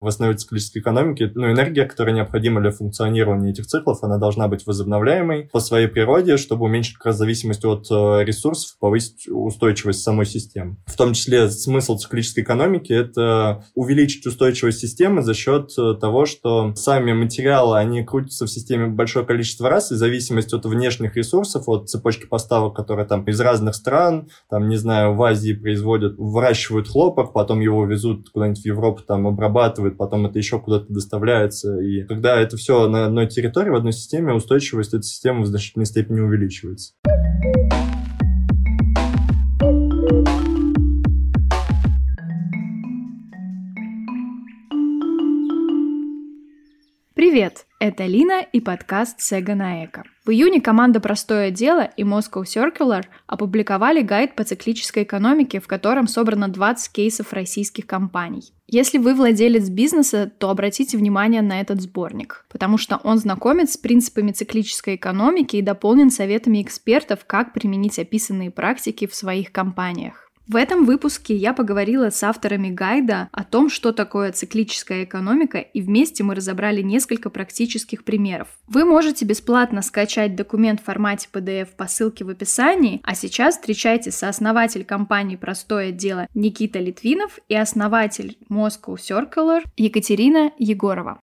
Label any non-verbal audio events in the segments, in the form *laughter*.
В основе циклической экономики, ну, энергия, которая необходима для функционирования этих циклов, она должна быть возобновляемой по своей природе, чтобы уменьшить как раз зависимость от э, ресурсов, повысить устойчивость самой системы. В том числе смысл циклической экономики – это увеличить устойчивость системы за счет э, того, что сами материалы, они крутятся в системе большое количество раз, и зависимость от внешних ресурсов, от цепочки поставок, которые там из разных стран, там, не знаю, в Азии производят, выращивают хлопок, потом его везут куда-нибудь в Европу, там, обрабатывают, потом это еще куда-то доставляется. И когда это все на одной территории, в одной системе, устойчивость этой системы в значительной степени увеличивается. Привет! Это Лина и подкаст Сега на Эко. В июне команда «Простое дело» и Moscow Circular опубликовали гайд по циклической экономике, в котором собрано 20 кейсов российских компаний. Если вы владелец бизнеса, то обратите внимание на этот сборник, потому что он знакомит с принципами циклической экономики и дополнен советами экспертов, как применить описанные практики в своих компаниях. В этом выпуске я поговорила с авторами гайда о том, что такое циклическая экономика, и вместе мы разобрали несколько практических примеров. Вы можете бесплатно скачать документ в формате PDF по ссылке в описании, а сейчас встречайте сооснователь компании «Простое дело» Никита Литвинов и основатель Moscow Circular Екатерина Егорова.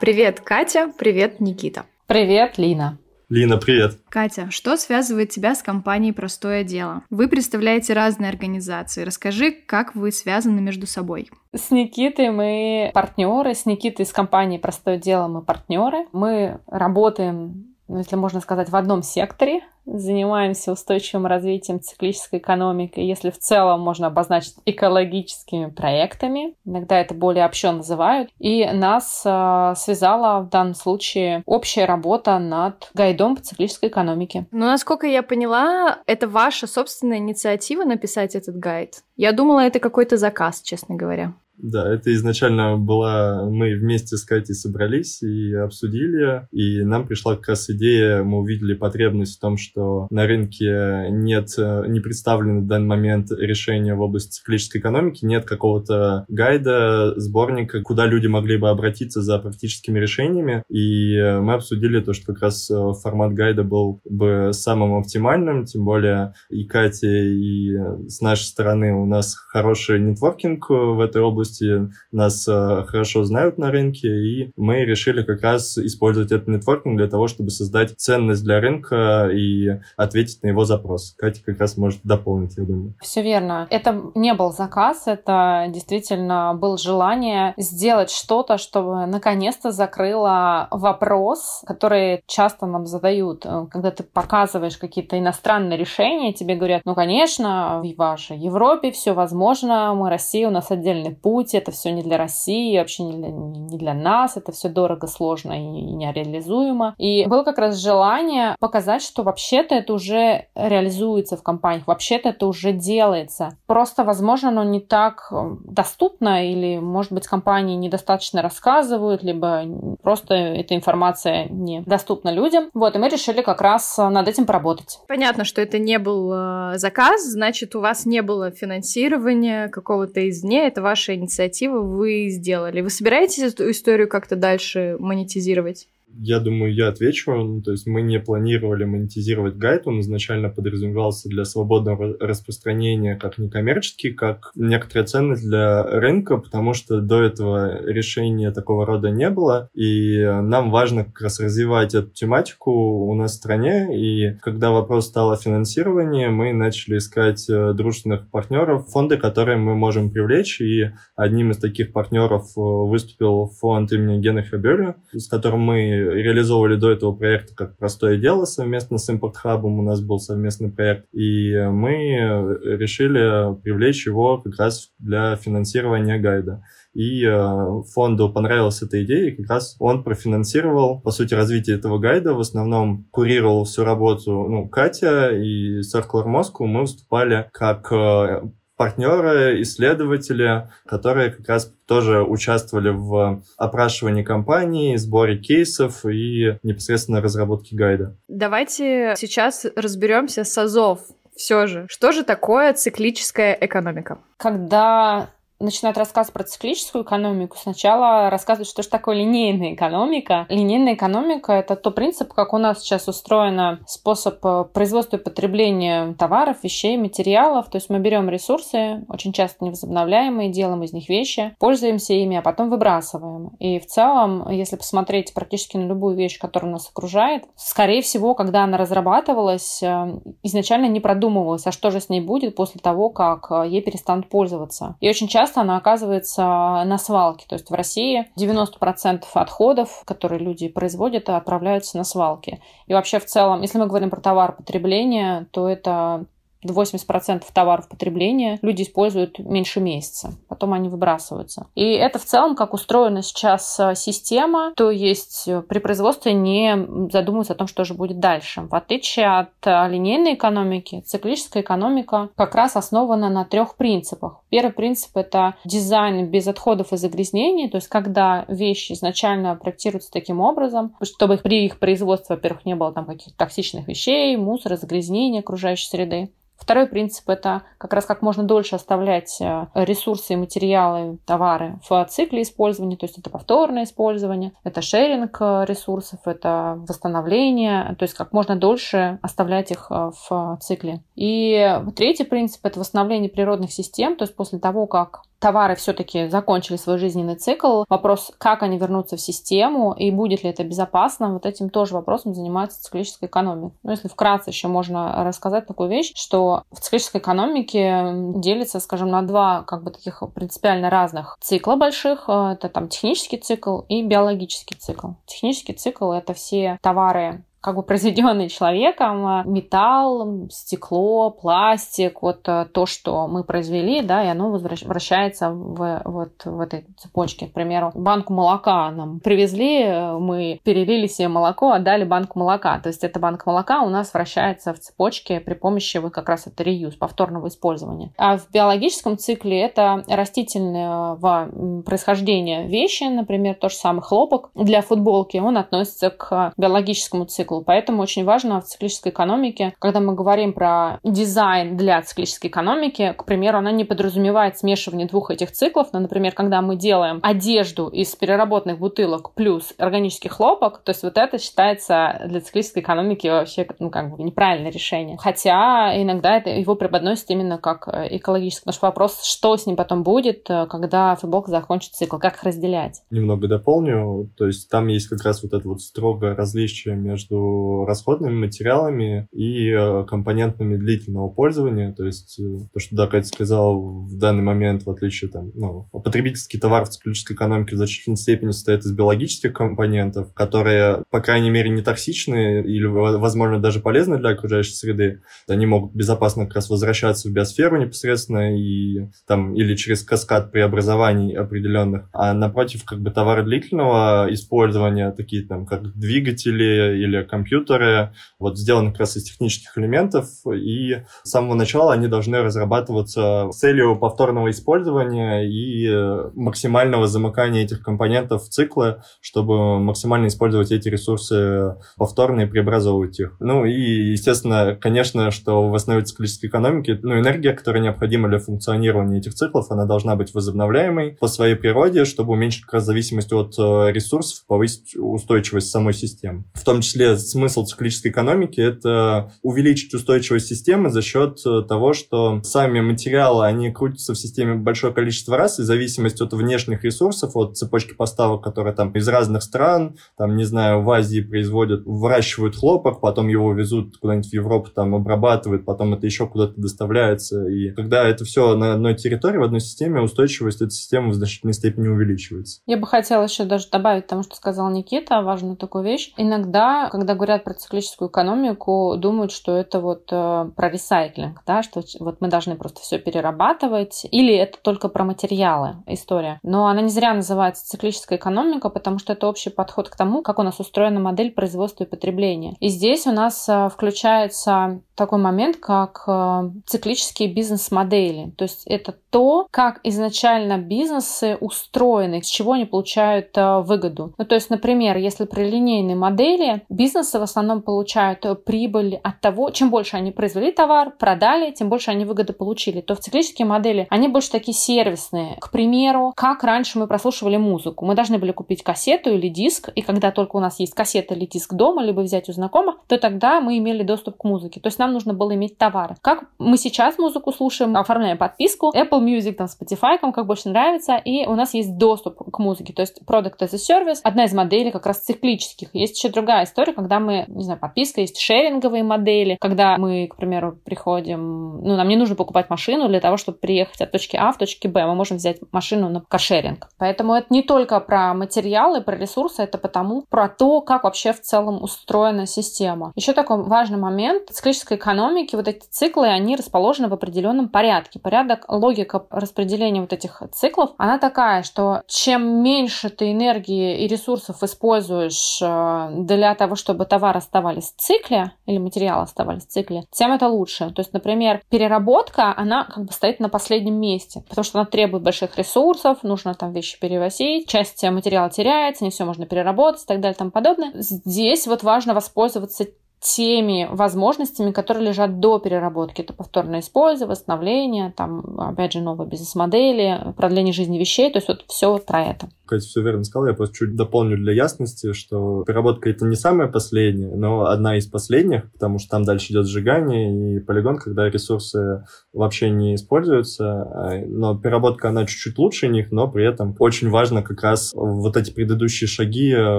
Привет, Катя, привет, Никита. Привет, Лина. Лина, привет. Катя, что связывает тебя с компанией «Простое дело»? Вы представляете разные организации. Расскажи, как вы связаны между собой. С Никитой мы партнеры. С Никитой из компании «Простое дело» мы партнеры. Мы работаем ну, если можно сказать, в одном секторе, занимаемся устойчивым развитием циклической экономики, если в целом можно обозначить экологическими проектами, иногда это более общо называют, и нас э, связала в данном случае общая работа над гайдом по циклической экономике. Ну, насколько я поняла, это ваша собственная инициатива написать этот гайд. Я думала, это какой-то заказ, честно говоря. Да, это изначально была... Мы вместе с Катей собрались и обсудили, и нам пришла как раз идея, мы увидели потребность в том, что на рынке нет, не представлены в данный момент решения в области циклической экономики, нет какого-то гайда, сборника, куда люди могли бы обратиться за практическими решениями, и мы обсудили то, что как раз формат гайда был бы самым оптимальным, тем более и Катя, и с нашей стороны у нас хороший нетворкинг в этой области, области нас э, хорошо знают на рынке, и мы решили как раз использовать этот нетворкинг для того, чтобы создать ценность для рынка и ответить на его запрос. Катя как раз может дополнить, я думаю. Все верно. Это не был заказ, это действительно было желание сделать что-то, чтобы наконец-то закрыло вопрос, который часто нам задают, э, когда ты показываешь какие-то иностранные решения, тебе говорят, ну, конечно, в вашей Европе все возможно, мы Россия, у нас отдельный путь, путь, это все не для России, вообще не для, не для нас, это все дорого, сложно и нереализуемо. И было как раз желание показать, что вообще-то это уже реализуется в компаниях, вообще-то это уже делается. Просто, возможно, оно не так э, доступно, или, может быть, компании недостаточно рассказывают, либо просто эта информация недоступна людям. Вот, и мы решили как раз над этим поработать. Понятно, что это не был э, заказ, значит, у вас не было финансирования какого-то извне, это ваша инициативы вы сделали. Вы собираетесь эту историю как-то дальше монетизировать? Я думаю, я отвечу. Ну, то есть мы не планировали монетизировать гайд, он изначально подразумевался для свободного распространения как некоммерческий, как некоторая ценность для рынка, потому что до этого решения такого рода не было, и нам важно как раз развивать эту тематику у нас в стране, и когда вопрос стал о финансировании, мы начали искать э, дружественных партнеров, фонды, которые мы можем привлечь, и одним из таких партнеров э, выступил фонд имени Гена Хабера, с которым мы реализовывали до этого проекта как простое дело совместно с Import Hub, у нас был совместный проект, и мы решили привлечь его как раз для финансирования гайда. И э, фонду понравилась эта идея, и как раз он профинансировал, по сути, развитие этого гайда. В основном курировал всю работу ну, Катя и Circular Moscow. Мы выступали как э, партнеры, исследователи, которые как раз тоже участвовали в опрашивании компании, сборе кейсов и непосредственно разработке гайда. Давайте сейчас разберемся с АЗОВ. Все же, что же такое циклическая экономика? Когда начинают рассказ про циклическую экономику, сначала рассказывают, что же такое линейная экономика. Линейная экономика — это то принцип, как у нас сейчас устроен способ э, производства и потребления товаров, вещей, материалов. То есть мы берем ресурсы, очень часто невозобновляемые, делаем из них вещи, пользуемся ими, а потом выбрасываем. И в целом, если посмотреть практически на любую вещь, которая нас окружает, скорее всего, когда она разрабатывалась, э, изначально не продумывалось, а что же с ней будет после того, как э, ей перестанут пользоваться. И очень часто она оказывается на свалке. То есть в России 90% отходов, которые люди производят, отправляются на свалки. И вообще в целом, если мы говорим про товар потребления, то это 80% товаров потребления люди используют меньше месяца, потом они выбрасываются. И это в целом, как устроена сейчас э, система, то есть э, при производстве не задумываются о том, что же будет дальше. В отличие от э, линейной экономики, циклическая экономика как раз основана на трех принципах. Первый принцип — это дизайн без отходов и загрязнений, то есть когда вещи изначально проектируются таким образом, чтобы при их производстве, во-первых, не было там каких-то токсичных вещей, мусора, загрязнения окружающей среды. Второй принцип – это как раз как можно дольше оставлять э, ресурсы материалы, товары в цикле использования, то есть это повторное использование, это шеринг э, ресурсов, это восстановление, то есть как можно дольше оставлять их э, в цикле. И третий принцип – это восстановление природных систем, то есть после того, как товары все-таки закончили свой жизненный цикл. Вопрос, как они вернутся в систему и будет ли это безопасно, вот этим тоже вопросом занимается циклическая экономика. Ну, если вкратце еще можно рассказать такую вещь, что в циклической экономике делится, скажем, на два как бы таких принципиально разных цикла больших. Это там технический цикл и биологический цикл. Технический цикл — это все товары, как бы произведенный человеком, э, металл, стекло, пластик, вот э, то, что мы произвели, да, и оно возвращается в, вот в этой цепочке. К примеру, банку молока нам привезли, э, мы перелили себе молоко, отдали банку молока. То есть эта банка молока у нас вращается в цепочке при помощи вот как раз это реюз, повторного использования. А в биологическом цикле это растительного происхождения вещи, например, тот же самый хлопок для футболки, он относится к биологическому циклу цикл. Поэтому очень важно в циклической экономике, когда мы говорим про дизайн для циклической экономики, к примеру, она не подразумевает смешивание двух этих циклов. Но, например, когда мы делаем одежду из переработанных бутылок плюс органический хлопок, то есть вот это считается для циклической экономики вообще ну, как бы неправильное решение. Хотя иногда это его преподносят именно как э, экологический. Что вопрос, что с ним потом будет, э, когда футболка закончит цикл, как их разделять. Немного дополню. То есть там есть как раз вот это вот строгое различие между расходными материалами и э, компонентами длительного пользования. То есть э, то, что да, Катя сказала, в данный момент, в отличие там, ну, потребительский товар в циклической экономике в значительной степени состоит из биологических компонентов, которые, по крайней мере, не токсичны или, возможно, даже полезны для окружающей среды. Они могут безопасно как раз возвращаться в биосферу непосредственно и там или через каскад преобразований определенных. А напротив, как бы товары длительного использования, такие там, как двигатели или компьютеры, вот сделаны как раз из технических элементов, и с самого начала они должны разрабатываться с целью повторного использования и максимального замыкания этих компонентов в циклы, чтобы максимально использовать эти ресурсы повторно и преобразовывать их. Ну и, естественно, конечно, что в основе циклической экономики, ну, энергия, которая необходима для функционирования этих циклов, она должна быть возобновляемой по своей природе, чтобы уменьшить как раз зависимость от э, ресурсов, повысить устойчивость самой системы. В том числе смысл циклической экономики – это увеличить устойчивость системы за счет э, того, что сами материалы, они крутятся в системе большое количество раз, и зависимости от внешних ресурсов, от цепочки поставок, которые там из разных стран, там, не знаю, в Азии производят, выращивают хлопок, потом его везут куда-нибудь в Европу, там, обрабатывают, потом это еще куда-то доставляется. И когда это все на одной территории, в одной системе, устойчивость этой системы в значительной степени увеличивается. Я бы хотела еще даже добавить тому, что сказал Никита, важную такую вещь. Иногда, когда говорят про циклическую экономику, думают, что это вот э, про ресайклинг, да, что вот мы должны просто все перерабатывать, или это только про материалы история. Но она не зря называется циклическая экономика, потому что это общий подход к тому, как у нас устроена модель производства и потребления. И здесь у нас э, включается такой момент, как э, циклические бизнес-модели. То есть это то, как изначально бизнесы устроены, с чего они получают выгоду. Ну, то есть, например, если при линейной модели бизнес бизнесы в основном получают прибыль от того, чем больше они произвели товар, продали, тем больше они выгоды получили. То в циклические модели они больше такие сервисные. К примеру, как раньше мы прослушивали музыку. Мы должны были купить кассету или диск, и когда только у нас есть кассета или диск дома, либо взять у знакомых, то тогда мы имели доступ к музыке. То есть нам нужно было иметь товары. Как мы сейчас музыку слушаем, оформляем подписку, Apple Music, там, Spotify, кому как больше нравится, и у нас есть доступ к музыке. То есть Product as a Service, одна из моделей как раз циклических. Есть еще другая история, когда мы, не знаю, подписка, есть шеринговые модели, когда мы, к примеру, приходим, ну, нам не нужно покупать машину для того, чтобы приехать от точки А в точке Б. Мы можем взять машину на каршеринг. Поэтому это не только про материалы, про ресурсы, это потому про то, как вообще в целом устроена система. Еще такой важный момент. В циклической экономике вот эти циклы, они расположены в определенном порядке. Порядок, логика распределения вот этих циклов, она такая, что чем меньше ты энергии и ресурсов используешь э, для того, чтобы товары оставались в цикле или материалы оставались в цикле, тем это лучше. То есть, например, переработка, она как бы стоит на последнем месте, потому что она требует больших ресурсов, нужно там вещи перевозить, часть материала теряется, не все можно переработать и так далее и тому подобное. Здесь вот важно воспользоваться теми возможностями, которые лежат до переработки. Это повторное использование, восстановление, там, опять же, новые бизнес-модели, продление жизни вещей, то есть вот все про это. Катя все верно сказала, я просто чуть дополню для ясности, что переработка это не самая последняя, но одна из последних, потому что там дальше идет сжигание и полигон, когда ресурсы вообще не используются, но переработка, она чуть-чуть лучше них, но при этом очень важно как раз вот эти предыдущие шаги э,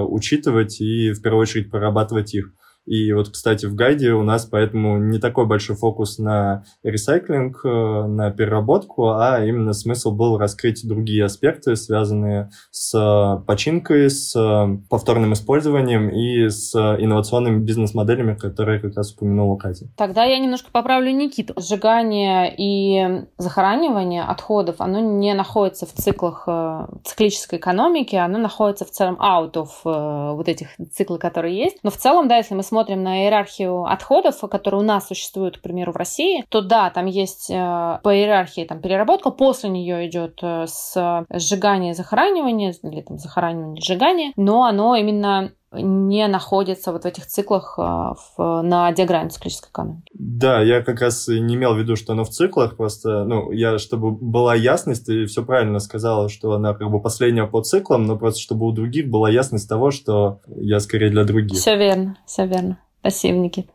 учитывать и в первую очередь прорабатывать их. И вот, кстати, в гайде у нас поэтому не такой большой фокус на ресайклинг, э, на переработку, а именно смысл был раскрыть другие аспекты, связанные с починкой, с повторным использованием и с инновационными бизнес-моделями, которые как раз упомянула Катя. Тогда я немножко поправлю Никиту. Сжигание и захоранивание отходов, оно не находится в циклах э, циклической экономики, оно находится в целом out of э, вот этих циклов, которые есть. Но в целом, да, если мы смотрим смотрим на иерархию отходов, которые у нас существуют, к примеру, в России, то да, там есть э, по иерархии там переработка, после нее идет э, с сжигания и захоранивания, или там захоранивание, сжигание, но оно именно не находится вот в этих циклах э, в, на диаграмме циклической экономики. Да, я как раз не имел в виду, что оно в циклах, просто, ну, я, чтобы была ясность, и все правильно сказала, что она как бы последняя по циклам, но просто чтобы у других была ясность того, что я скорее для других. Все верно, все верно. Спасибо, Никит.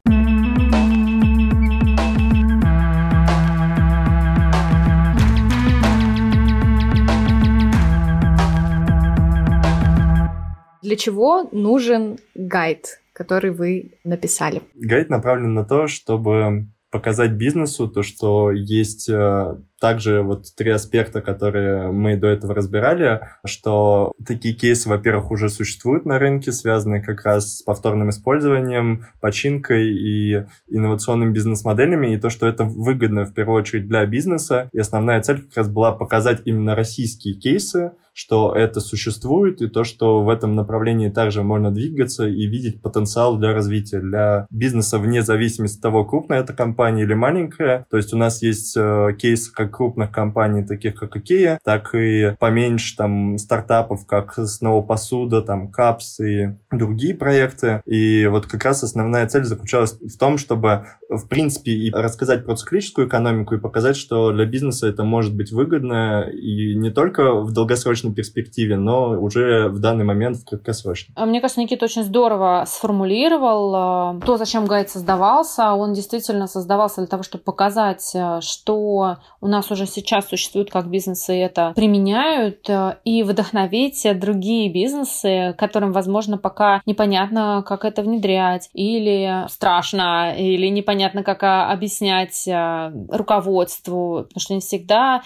Для чего нужен гайд, который вы написали? Гайд направлен на то, чтобы показать бизнесу то, что есть э, также вот три аспекта, которые мы до этого разбирали, что такие кейсы, во-первых, уже существуют на рынке, связанные как раз с повторным использованием, починкой и инновационными бизнес-моделями, и то, что это выгодно в первую очередь для бизнеса. И основная цель как раз была показать именно российские кейсы, что это существует, и то, что в этом направлении также можно двигаться и видеть потенциал для развития для бизнеса вне зависимости от того, крупная это компания или маленькая. То есть у нас есть э, кейс как крупных компаний, таких как IKEA, так и поменьше там стартапов, как снова посуда, там Капс и другие проекты. И вот как раз основная цель заключалась в том, чтобы в принципе и рассказать про циклическую экономику и показать, что для бизнеса это может быть выгодно и не только в долгосрочной перспективе, но уже в данный момент в краткосрочной. А мне кажется, Никита очень здорово сформулировал э, то, зачем гайд создавался. Он действительно создавался для того, чтобы показать, э, что у нас нас уже сейчас существует, как бизнесы это применяют, э, и вдохновить другие бизнесы, которым, возможно, пока непонятно, как это внедрять, или страшно, или непонятно, как а, объяснять э, руководству, потому что не всегда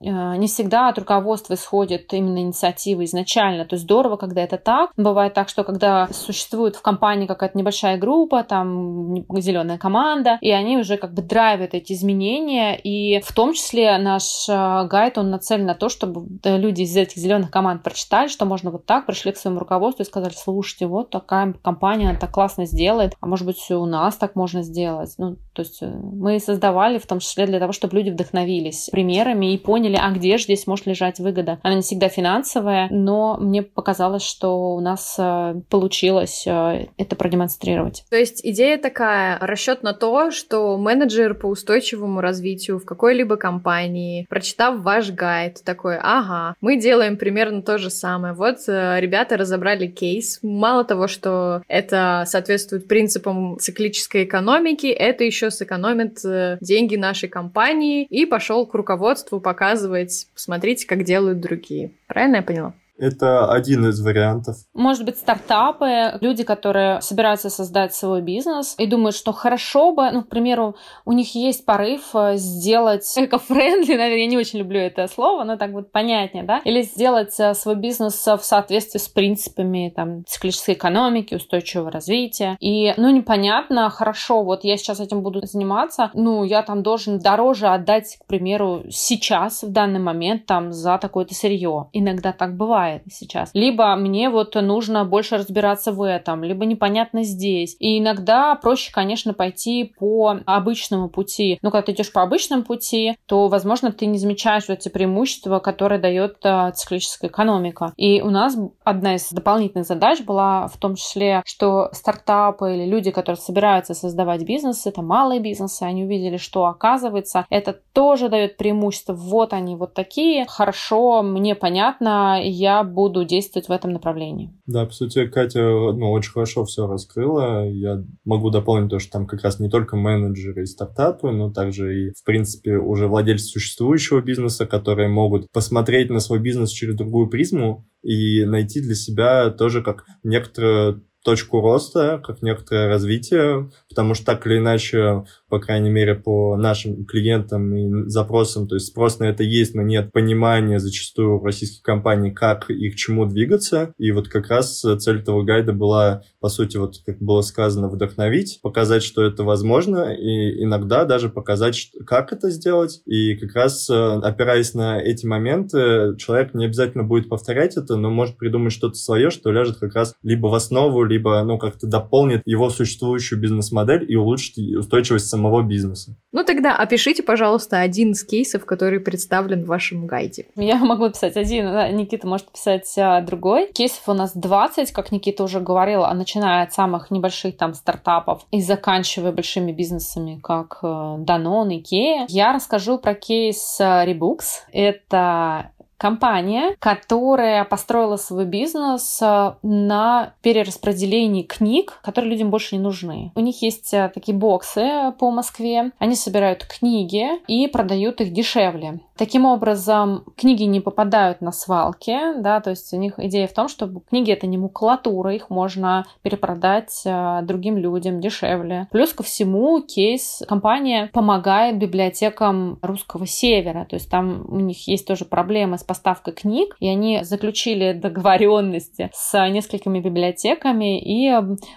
не всегда от руководства исходит именно инициатива изначально. То есть здорово, когда это так. Бывает так, что когда существует в компании какая-то небольшая группа, там зеленая команда, и они уже как бы драйвят эти изменения. И в том числе наш э, гайд, он нацелен на то, чтобы люди из этих зеленых команд прочитали, что можно вот так, пришли к своему руководству и сказали, слушайте, вот такая компания, она так классно сделает, а может быть, все у нас так можно сделать. Ну, то есть э, мы создавали в том числе для того, чтобы люди вдохновились примерами и поняли, а где же здесь может лежать выгода. Она не всегда финансовая, но мне показалось, что у нас э, получилось э, это продемонстрировать. То есть идея такая, расчет на то, что менеджер по устойчивому развитию в какой-либо компании, прочитав ваш гайд, такой, ага, мы делаем примерно то же самое. Вот ребята разобрали кейс. Мало того, что это соответствует принципам циклической экономики, это еще сэкономит деньги нашей компании и пошел к руководству показывать, посмотрите, как делают другие. Правильно я поняла? Это один из вариантов. Может быть, стартапы, люди, которые собираются создать свой бизнес и думают, что хорошо бы, ну, к примеру, у них есть порыв э, сделать эко-френдли, *laughs* наверное, я не очень люблю это слово, но так вот понятнее, да, или сделать э, свой бизнес в соответствии с принципами там циклической экономики, устойчивого развития. И, ну, непонятно, хорошо, вот я сейчас этим буду заниматься, ну, я там должен дороже отдать, к примеру, сейчас, в данный момент, там, за такое-то сырье. Иногда так бывает бывает сейчас. Либо мне вот нужно больше разбираться в этом, либо непонятно здесь. И иногда проще, конечно, пойти по обычному пути. Но когда ты идешь по обычному пути, то, возможно, ты не замечаешь вот эти преимущества, которые дает а, циклическая экономика. И у нас одна из дополнительных задач была в том числе, что стартапы или люди, которые собираются создавать бизнес, это малые бизнесы, они увидели, что оказывается, это тоже дает преимущество. Вот они вот такие, хорошо, мне понятно, я буду действовать в этом направлении. Да, по сути, Катя ну, очень хорошо все раскрыла. Я могу дополнить то, что там как раз не только менеджеры и стартапы, но также и, в принципе, уже владельцы существующего бизнеса, которые могут посмотреть на свой бизнес через другую призму и найти для себя тоже как некоторую точку роста, как некоторое развитие, потому что так или иначе по крайней мере, по нашим клиентам и запросам. То есть спрос на это есть, но нет понимания зачастую в российских компаний, как и к чему двигаться. И вот как раз цель этого гайда была, по сути, вот как было сказано, вдохновить, показать, что это возможно, и иногда даже показать, как это сделать. И как раз э, опираясь на эти моменты, человек не обязательно будет повторять это, но может придумать что-то свое, что ляжет как раз либо в основу, либо ну, как-то дополнит его существующую бизнес-модель и улучшит устойчивость самого бизнеса. Ну тогда опишите, пожалуйста, один из кейсов, который представлен в вашем гайде. Я могу писать один, Никита может писать а, другой. Кейсов у нас 20, как Никита уже говорил, а начиная от самых небольших там стартапов и заканчивая большими бизнесами, как э, Danone, Ikea. Я расскажу про кейс э, Rebooks. Это компания, которая построила свой бизнес э, на перераспределении книг, которые людям больше не нужны. У них есть э, такие боксы по Москве. Они собирают книги и продают их дешевле. Таким образом, книги не попадают на свалки, да, то есть у них идея в том, что книги это не макулатура, их можно перепродать э, другим людям дешевле. Плюс ко всему, кейс компания помогает библиотекам русского севера, то есть там у них есть тоже проблемы с поставкой книг, и они заключили договоренности с несколькими библиотеками и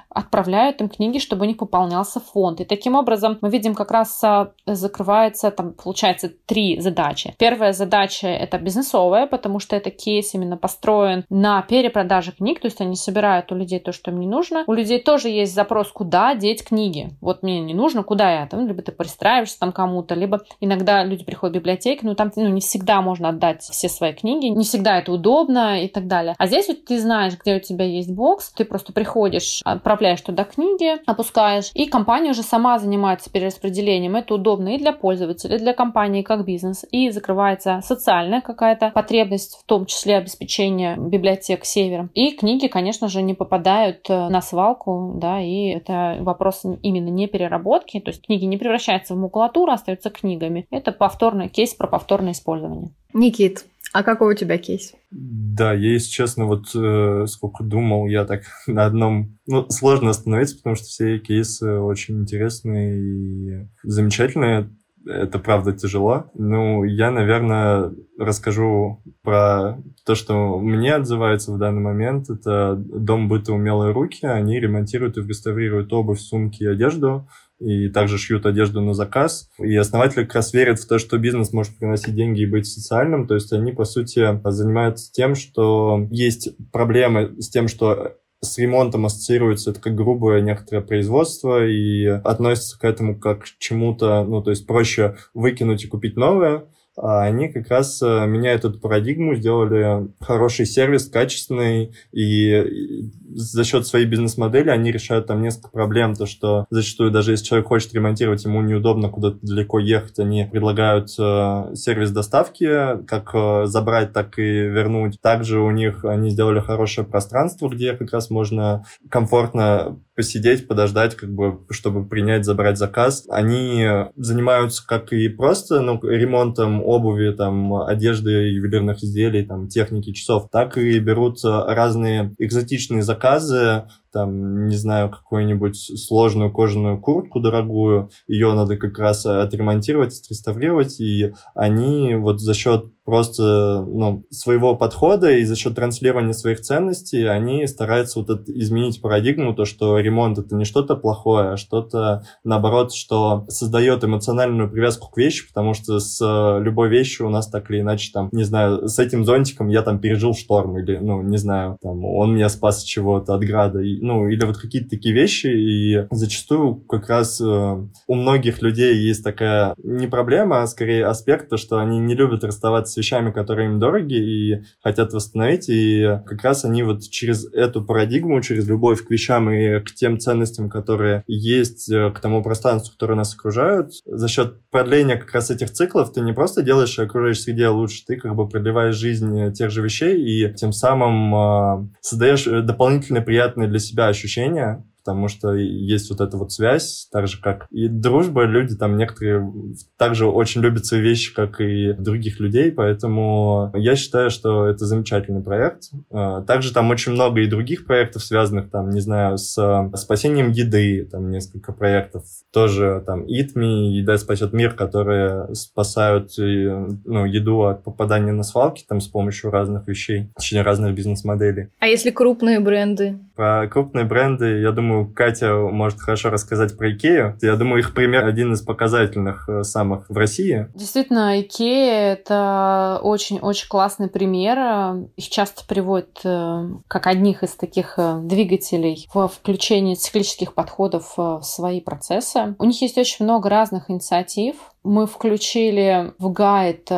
отправляют им книги, чтобы у них пополнялся фонд. И таким образом мы видим как раз а, закрывается, там получается три задачи. Первая задача это бизнесовая, потому что это кейс именно построен на перепродаже книг, то есть они собирают у людей то, что им не нужно. У людей тоже есть запрос, куда деть книги. Вот мне не нужно, куда я там, либо ты пристраиваешься там кому-то, либо иногда люди приходят в библиотеку, но там ну, не всегда можно отдать все свои книги, не всегда это удобно и так далее. А здесь вот ты знаешь, где у тебя есть бокс, ты просто приходишь, отправляешь туда книги, опускаешь, и компания уже сама занимается перераспределением. Это удобно и для пользователя, и для компании как бизнес, и закрывается социальная какая-то потребность, в том числе обеспечение библиотек севером. И книги, конечно же, не попадают э, на свалку, да, и это вопрос именно не переработки, то есть книги не превращаются в макулатуру, а остаются книгами. Это повторный кейс про повторное использование. Никит, а какой у тебя кейс? Да, я, если честно, вот э, сколько думал, я так *laughs* на одном... Ну, сложно остановиться, потому что все кейсы очень интересные и замечательные. Это правда тяжело. Ну, я, наверное, расскажу про то, что мне отзывается в данный момент. Это дом быта умелые руки. Они ремонтируют и реставрируют обувь, сумки и одежду и также шьют одежду на заказ. И основатели как раз верят в то, что бизнес может приносить деньги и быть социальным. То есть они, по сути, занимаются тем, что есть проблемы с тем, что с ремонтом ассоциируется это как грубое некоторое производство и относится к этому как к чему-то, ну, то есть проще выкинуть и купить новое, они как раз э, меняют эту парадигму, сделали хороший сервис, качественный, и за счет своей бизнес-модели они решают там несколько проблем, то что зачастую даже если человек хочет ремонтировать, ему неудобно куда-то далеко ехать, они предлагают э, сервис доставки, как э, забрать, так и вернуть. Также у них они сделали хорошее пространство, где как раз можно комфортно посидеть, подождать, как бы, чтобы принять, забрать заказ. Они занимаются как и просто ну, ремонтом обуви, там, одежды, ювелирных изделий, там, техники, часов, так и берут разные экзотичные заказы, там, не знаю, какую-нибудь сложную кожаную куртку дорогую, ее надо как раз отремонтировать, отреставрировать, и они вот за счет просто ну, своего подхода и за счет транслирования своих ценностей они стараются вот это, изменить парадигму, то, что ремонт это не что-то плохое, а что-то, наоборот, что создает эмоциональную привязку к вещи, потому что с любой вещью у нас так или иначе, там, не знаю, с этим зонтиком я там пережил шторм, или, ну, не знаю, там, он меня спас чего-то от града, и, ну, или вот какие-то такие вещи, и зачастую как раз э, у многих людей есть такая не проблема, а скорее аспект, то, что они не любят расставаться вещами, которые им дороги и хотят восстановить, и как раз они вот через эту парадигму, через любовь к вещам и к тем ценностям, которые есть, э, к тому пространству, которое нас окружают, за счет продления как раз этих циклов ты не просто делаешь окружающей среде лучше, ты как бы продлеваешь жизнь тех же вещей и тем самым э, создаешь дополнительные приятные для себя ощущения, потому что есть вот эта вот связь, так же как и дружба, люди там некоторые также очень любят свои вещи, как и других людей, поэтому я считаю, что это замечательный проект. А, также там очень много и других проектов, связанных там, не знаю, с спасением еды, там несколько проектов, тоже там Me, Еда спасет мир, которые спасают ну, еду от попадания на свалки там с помощью разных вещей, точнее разных бизнес-моделей. А если крупные бренды? Про крупные бренды, я думаю, Катя может хорошо рассказать про Икею. Я думаю, их пример один из показательных э, самых в России. Действительно, Икея — это очень-очень классный пример. Их часто приводят э, как одних из таких э, двигателей в включении циклических подходов в свои процессы. У них есть очень много разных инициатив. Мы включили в гайд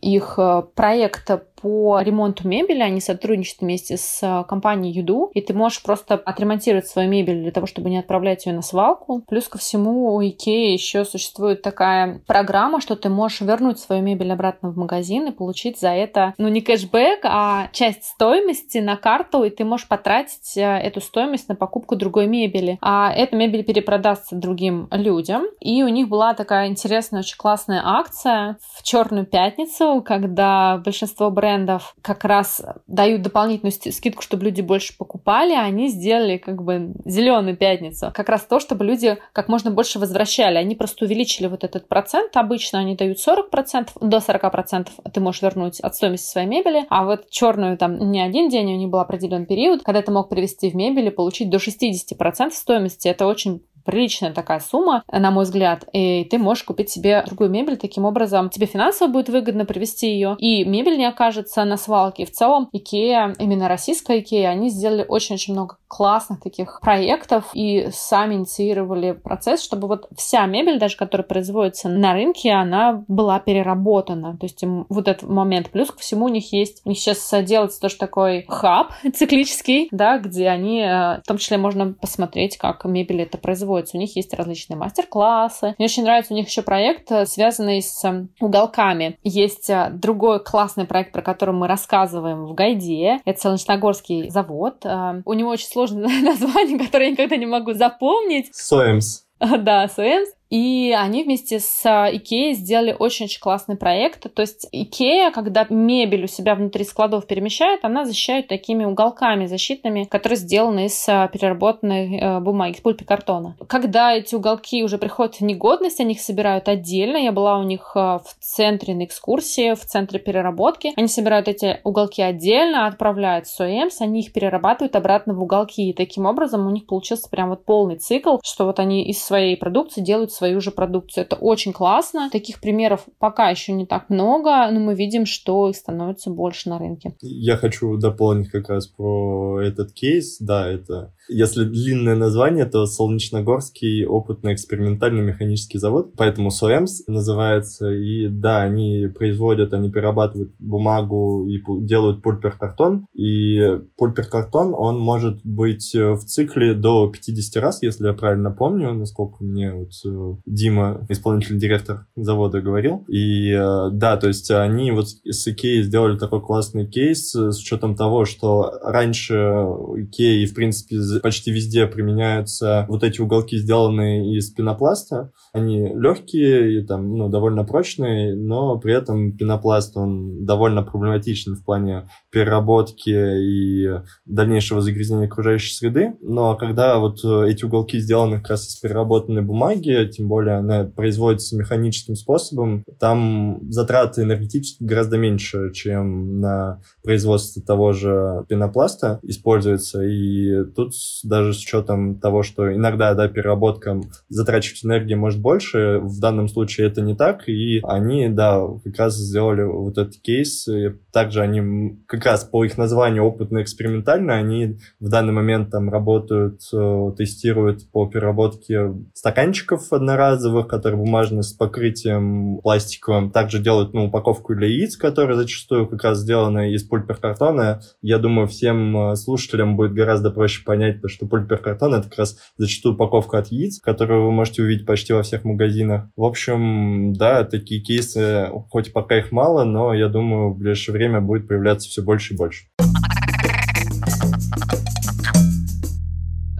их проекта по ремонту мебели. Они сотрудничают вместе с э, компанией Юду, и ты можешь просто отремонтировать свою мебель для того, чтобы не отправлять ее на свалку. Плюс ко всему у Икеи еще существует такая программа, что ты можешь вернуть свою мебель обратно в магазин и получить за это, ну, не кэшбэк, а часть стоимости на карту, и ты можешь потратить э, эту стоимость на покупку другой мебели. А эта мебель перепродастся другим людям. И у них была такая интересная, очень классная акция в Черную пятницу, когда большинство брендов как раз дают дополнительную скидку, чтобы люди больше покупали, а они сделали как бы зеленую пятницу. Как раз то, чтобы люди как можно больше возвращали. Они просто увеличили вот этот процент. Обычно они дают 40%, до 40% ты можешь вернуть от стоимости своей мебели, а вот черную там не один день, у них был определенный период, когда ты мог привести в мебель и получить до 60% стоимости. Это очень приличная такая сумма, на мой взгляд, и ты можешь купить себе другую мебель. Таким образом, тебе финансово будет выгодно привести ее, и мебель не окажется на свалке. В целом, Икея, именно российская Икея, они сделали очень-очень много классных таких проектов и сами инициировали процесс, чтобы вот вся мебель, даже которая производится на рынке, она была переработана. То есть вот этот момент. Плюс ко всему у них есть, у них сейчас делается тоже такой хаб *laughs* циклический, да, где они, э, в том числе можно посмотреть, как мебель это производится. У них есть различные мастер-классы. Мне очень нравится у них еще проект, э, связанный с э, уголками. Есть другой классный проект, про который мы рассказываем в гайде. Это Солнечногорский завод. У него очень сложное *laughs* название, которое я никогда не могу запомнить. Соемс. *laughs* Да, Соемс. И они вместе с а, Икеей сделали очень-очень классный проект. То есть Икея, когда мебель у себя внутри складов перемещает, она защищает такими уголками защитными, которые сделаны из а, переработанной э, бумаги, из пульпикартона. Когда эти уголки уже приходят в негодность, они их собирают отдельно. Я была у них а, в центре на экскурсии, в центре переработки. Они собирают эти уголки отдельно, отправляют в СОЭМС, они их перерабатывают обратно в уголки. И таким образом у них получился прям вот полный цикл, что вот они из своей продукции делают свою же продукцию. Это очень классно. Таких примеров пока еще не так много, но мы видим, что их становится больше на рынке. Я хочу дополнить как раз про этот кейс. Да, это если длинное название, то Солнечногорский опытно-экспериментальный механический завод, поэтому СОЭМС называется. И да, они производят, они перерабатывают бумагу и делают пульпер-картон. И пульпер-картон, он может быть в цикле до 50 раз, если я правильно помню, насколько мне вот э, Дима, исполнительный директор завода, говорил. И э, да, то есть они вот с Икеей сделали такой классный кейс с учетом того, что раньше Икеи, в принципе, почти везде применяются вот эти уголки, сделанные из пенопласта. Они легкие и там, ну, довольно прочные, но при этом пенопласт, он довольно проблематичен в плане переработки и дальнейшего загрязнения окружающей среды. Но когда вот эти уголки сделаны как раз из переработанной бумаги, тем более она производится механическим способом, там затраты энергетически гораздо меньше, чем на производство того же пенопласта используется. И тут даже с учетом того, что иногда да, переработка затрачивать энергии может больше, в данном случае это не так, и они, да, как раз сделали вот этот кейс. И также они, как раз по их названию опытно-экспериментально, они в данный момент там работают, э, тестируют по переработке стаканчиков одноразовых, которые бумажные с покрытием пластиковым. Также делают ну, упаковку для яиц, которая зачастую как раз сделана из пульперкартона. Я думаю, всем э, слушателям будет гораздо проще понять, что пульперкартон — это как раз зачастую упаковка от яиц, которую вы можете увидеть почти во всех магазинах. В общем, да, такие кейсы, хоть пока их мало, но я думаю, в ближайшее время будет появляться все больше и больше.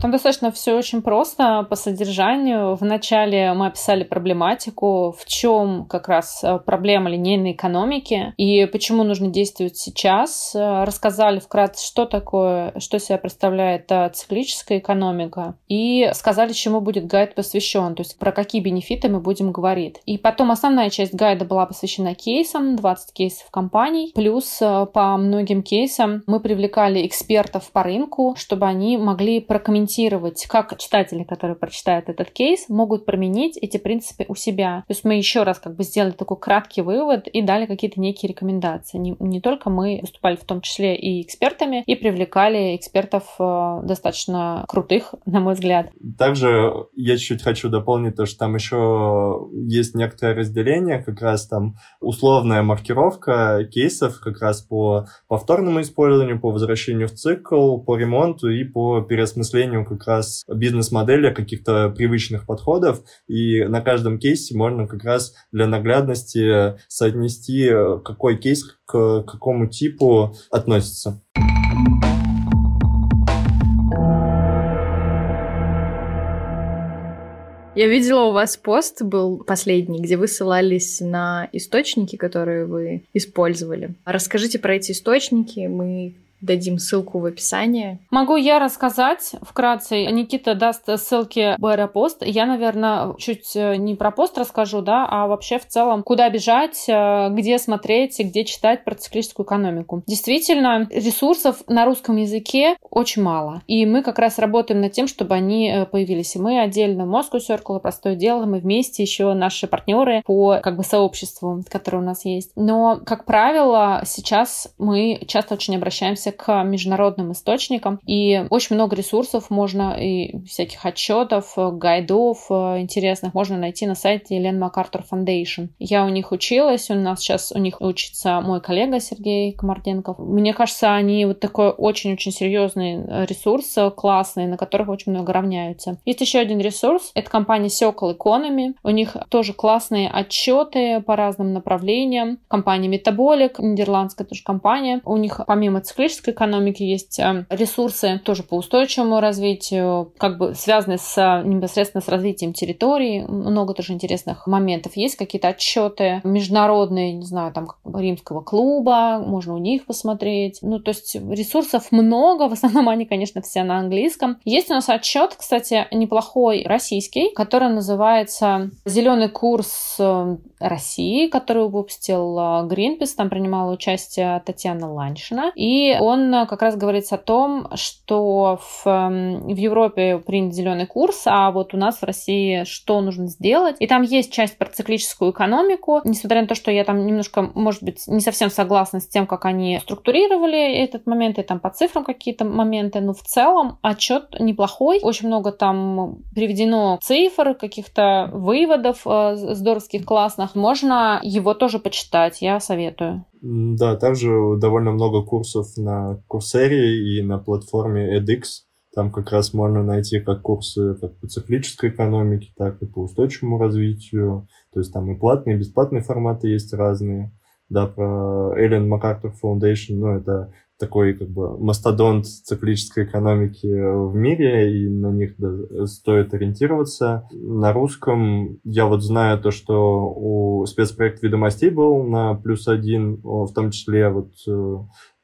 Там достаточно все очень просто по содержанию. Вначале мы описали проблематику, в чем как раз э, проблема линейной экономики и почему нужно действовать сейчас. Э, рассказали вкратце, что такое, что себя представляет э, циклическая экономика и сказали, чему будет гайд посвящен, то есть про какие бенефиты мы будем говорить. И потом основная часть гайда была посвящена кейсам, 20 кейсов компаний, плюс по многим кейсам мы привлекали экспертов по рынку, чтобы они могли прокомментировать комментировать, как читатели, которые прочитают этот кейс, могут применить эти принципы у себя. То есть мы еще раз как бы сделали такой краткий вывод и дали какие-то некие рекомендации. Не, не только мы выступали в том числе и экспертами, и привлекали экспертов э, достаточно крутых, на мой взгляд. Также я чуть-чуть хочу дополнить то, что там еще есть некоторое разделение, как раз там условная маркировка кейсов как раз по повторному использованию, по возвращению в цикл, по ремонту и по переосмыслению формированию как раз бизнес-модели, каких-то привычных подходов, и на каждом кейсе можно как раз для наглядности соотнести, какой кейс к какому типу относится. Я видела у вас пост был последний, где вы ссылались на источники, которые вы использовали. Расскажите про эти источники. Мы Дадим ссылку в описании. Могу я рассказать вкратце. Никита даст ссылки в аэропост. Я, наверное, чуть э, не про пост расскажу, да, а вообще в целом, куда бежать, э, где смотреть, где читать про циклическую экономику. Действительно, ресурсов на русском языке очень мало. И мы как раз работаем над тем, чтобы они э, появились. И мы отдельно Moscow Circle, простое дело, мы вместе еще наши партнеры по как бы сообществу, которое у нас есть. Но, как правило, сейчас мы часто очень обращаемся обращаемся к международным источникам, и очень много ресурсов можно и всяких отчетов, гайдов э, интересных можно найти на сайте Елен МакАртур Foundation. Я у них училась, у нас сейчас у них учится мой коллега Сергей Комарденков. Мне кажется, они вот такой очень-очень серьезный ресурс, классный, на которых очень много равняются. Есть еще один ресурс, это компания Circle Economy. У них тоже классные отчеты по разным направлениям. Компания Metabolic, нидерландская тоже компания. У них помимо циклического экологической экономики есть э, ресурсы тоже по устойчивому развитию, как бы связанные с, непосредственно с развитием территории. Много тоже интересных моментов. Есть какие-то отчеты международные, не знаю, там римского клуба, можно у них посмотреть. Ну, то есть ресурсов много, *laughs* в основном они, конечно, все на английском. Есть у нас отчет, кстати, неплохой российский, который называется «Зеленый курс э, России», который выпустил э, Greenpeace, там принимала участие Татьяна Ланшина, и он он как раз говорится о том, что в, в Европе принят зеленый курс, а вот у нас в России что нужно сделать. И там есть часть про циклическую экономику, несмотря на то, что я там немножко, может быть, не совсем согласна с тем, как они структурировали этот момент, и там по цифрам какие-то моменты, но в целом отчет неплохой. Очень много там приведено цифр, каких-то выводов э, здоровских, классных. Можно его тоже почитать, я советую. Да, также довольно много курсов на Курсере и на платформе edX. Там как раз можно найти как курсы как по циклической экономике, так и по устойчивому развитию. То есть там и платные, и бесплатные форматы есть разные. Да, про Эллен МакАртур Foundation, ну, это такой как бы мастодонт циклической экономики в мире, и на них да, стоит ориентироваться. На русском я вот знаю то, что у спецпроект «Ведомостей» был на плюс один, в том числе вот э,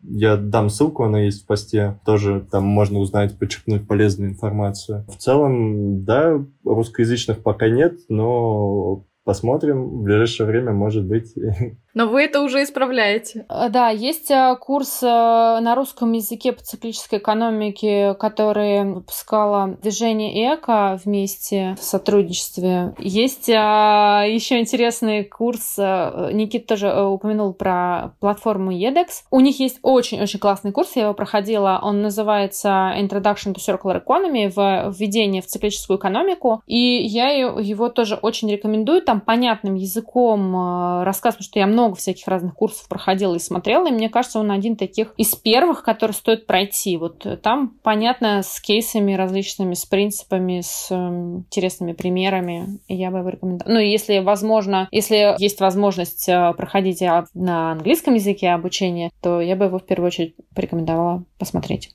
я дам ссылку, она есть в посте. Тоже там можно узнать, подчеркнуть полезную информацию. В целом, да, русскоязычных пока нет, но посмотрим. В ближайшее время, может быть, *laughs* Но вы это уже исправляете. Э, да, есть э, курс э, на русском языке по циклической экономике, который выпускала движение ЭКО вместе в сотрудничестве. Есть еще интересный курс, Никит тоже упомянул про платформу EDEX. У них есть очень-очень классный курс, я его проходила, он называется Introduction to Circular Economy, введение в циклическую экономику, и я его тоже очень рекомендую, там понятным языком рассказ, потому что я много много всяких разных курсов проходила и смотрела, и мне кажется, он один таких из первых, который стоит пройти. Вот там, понятно, с кейсами различными, с принципами, с э, интересными примерами. Я бы его рекомендовала. Ну, если возможно, если есть возможность э, проходить на английском языке обучение, то я бы его в первую очередь порекомендовала посмотреть.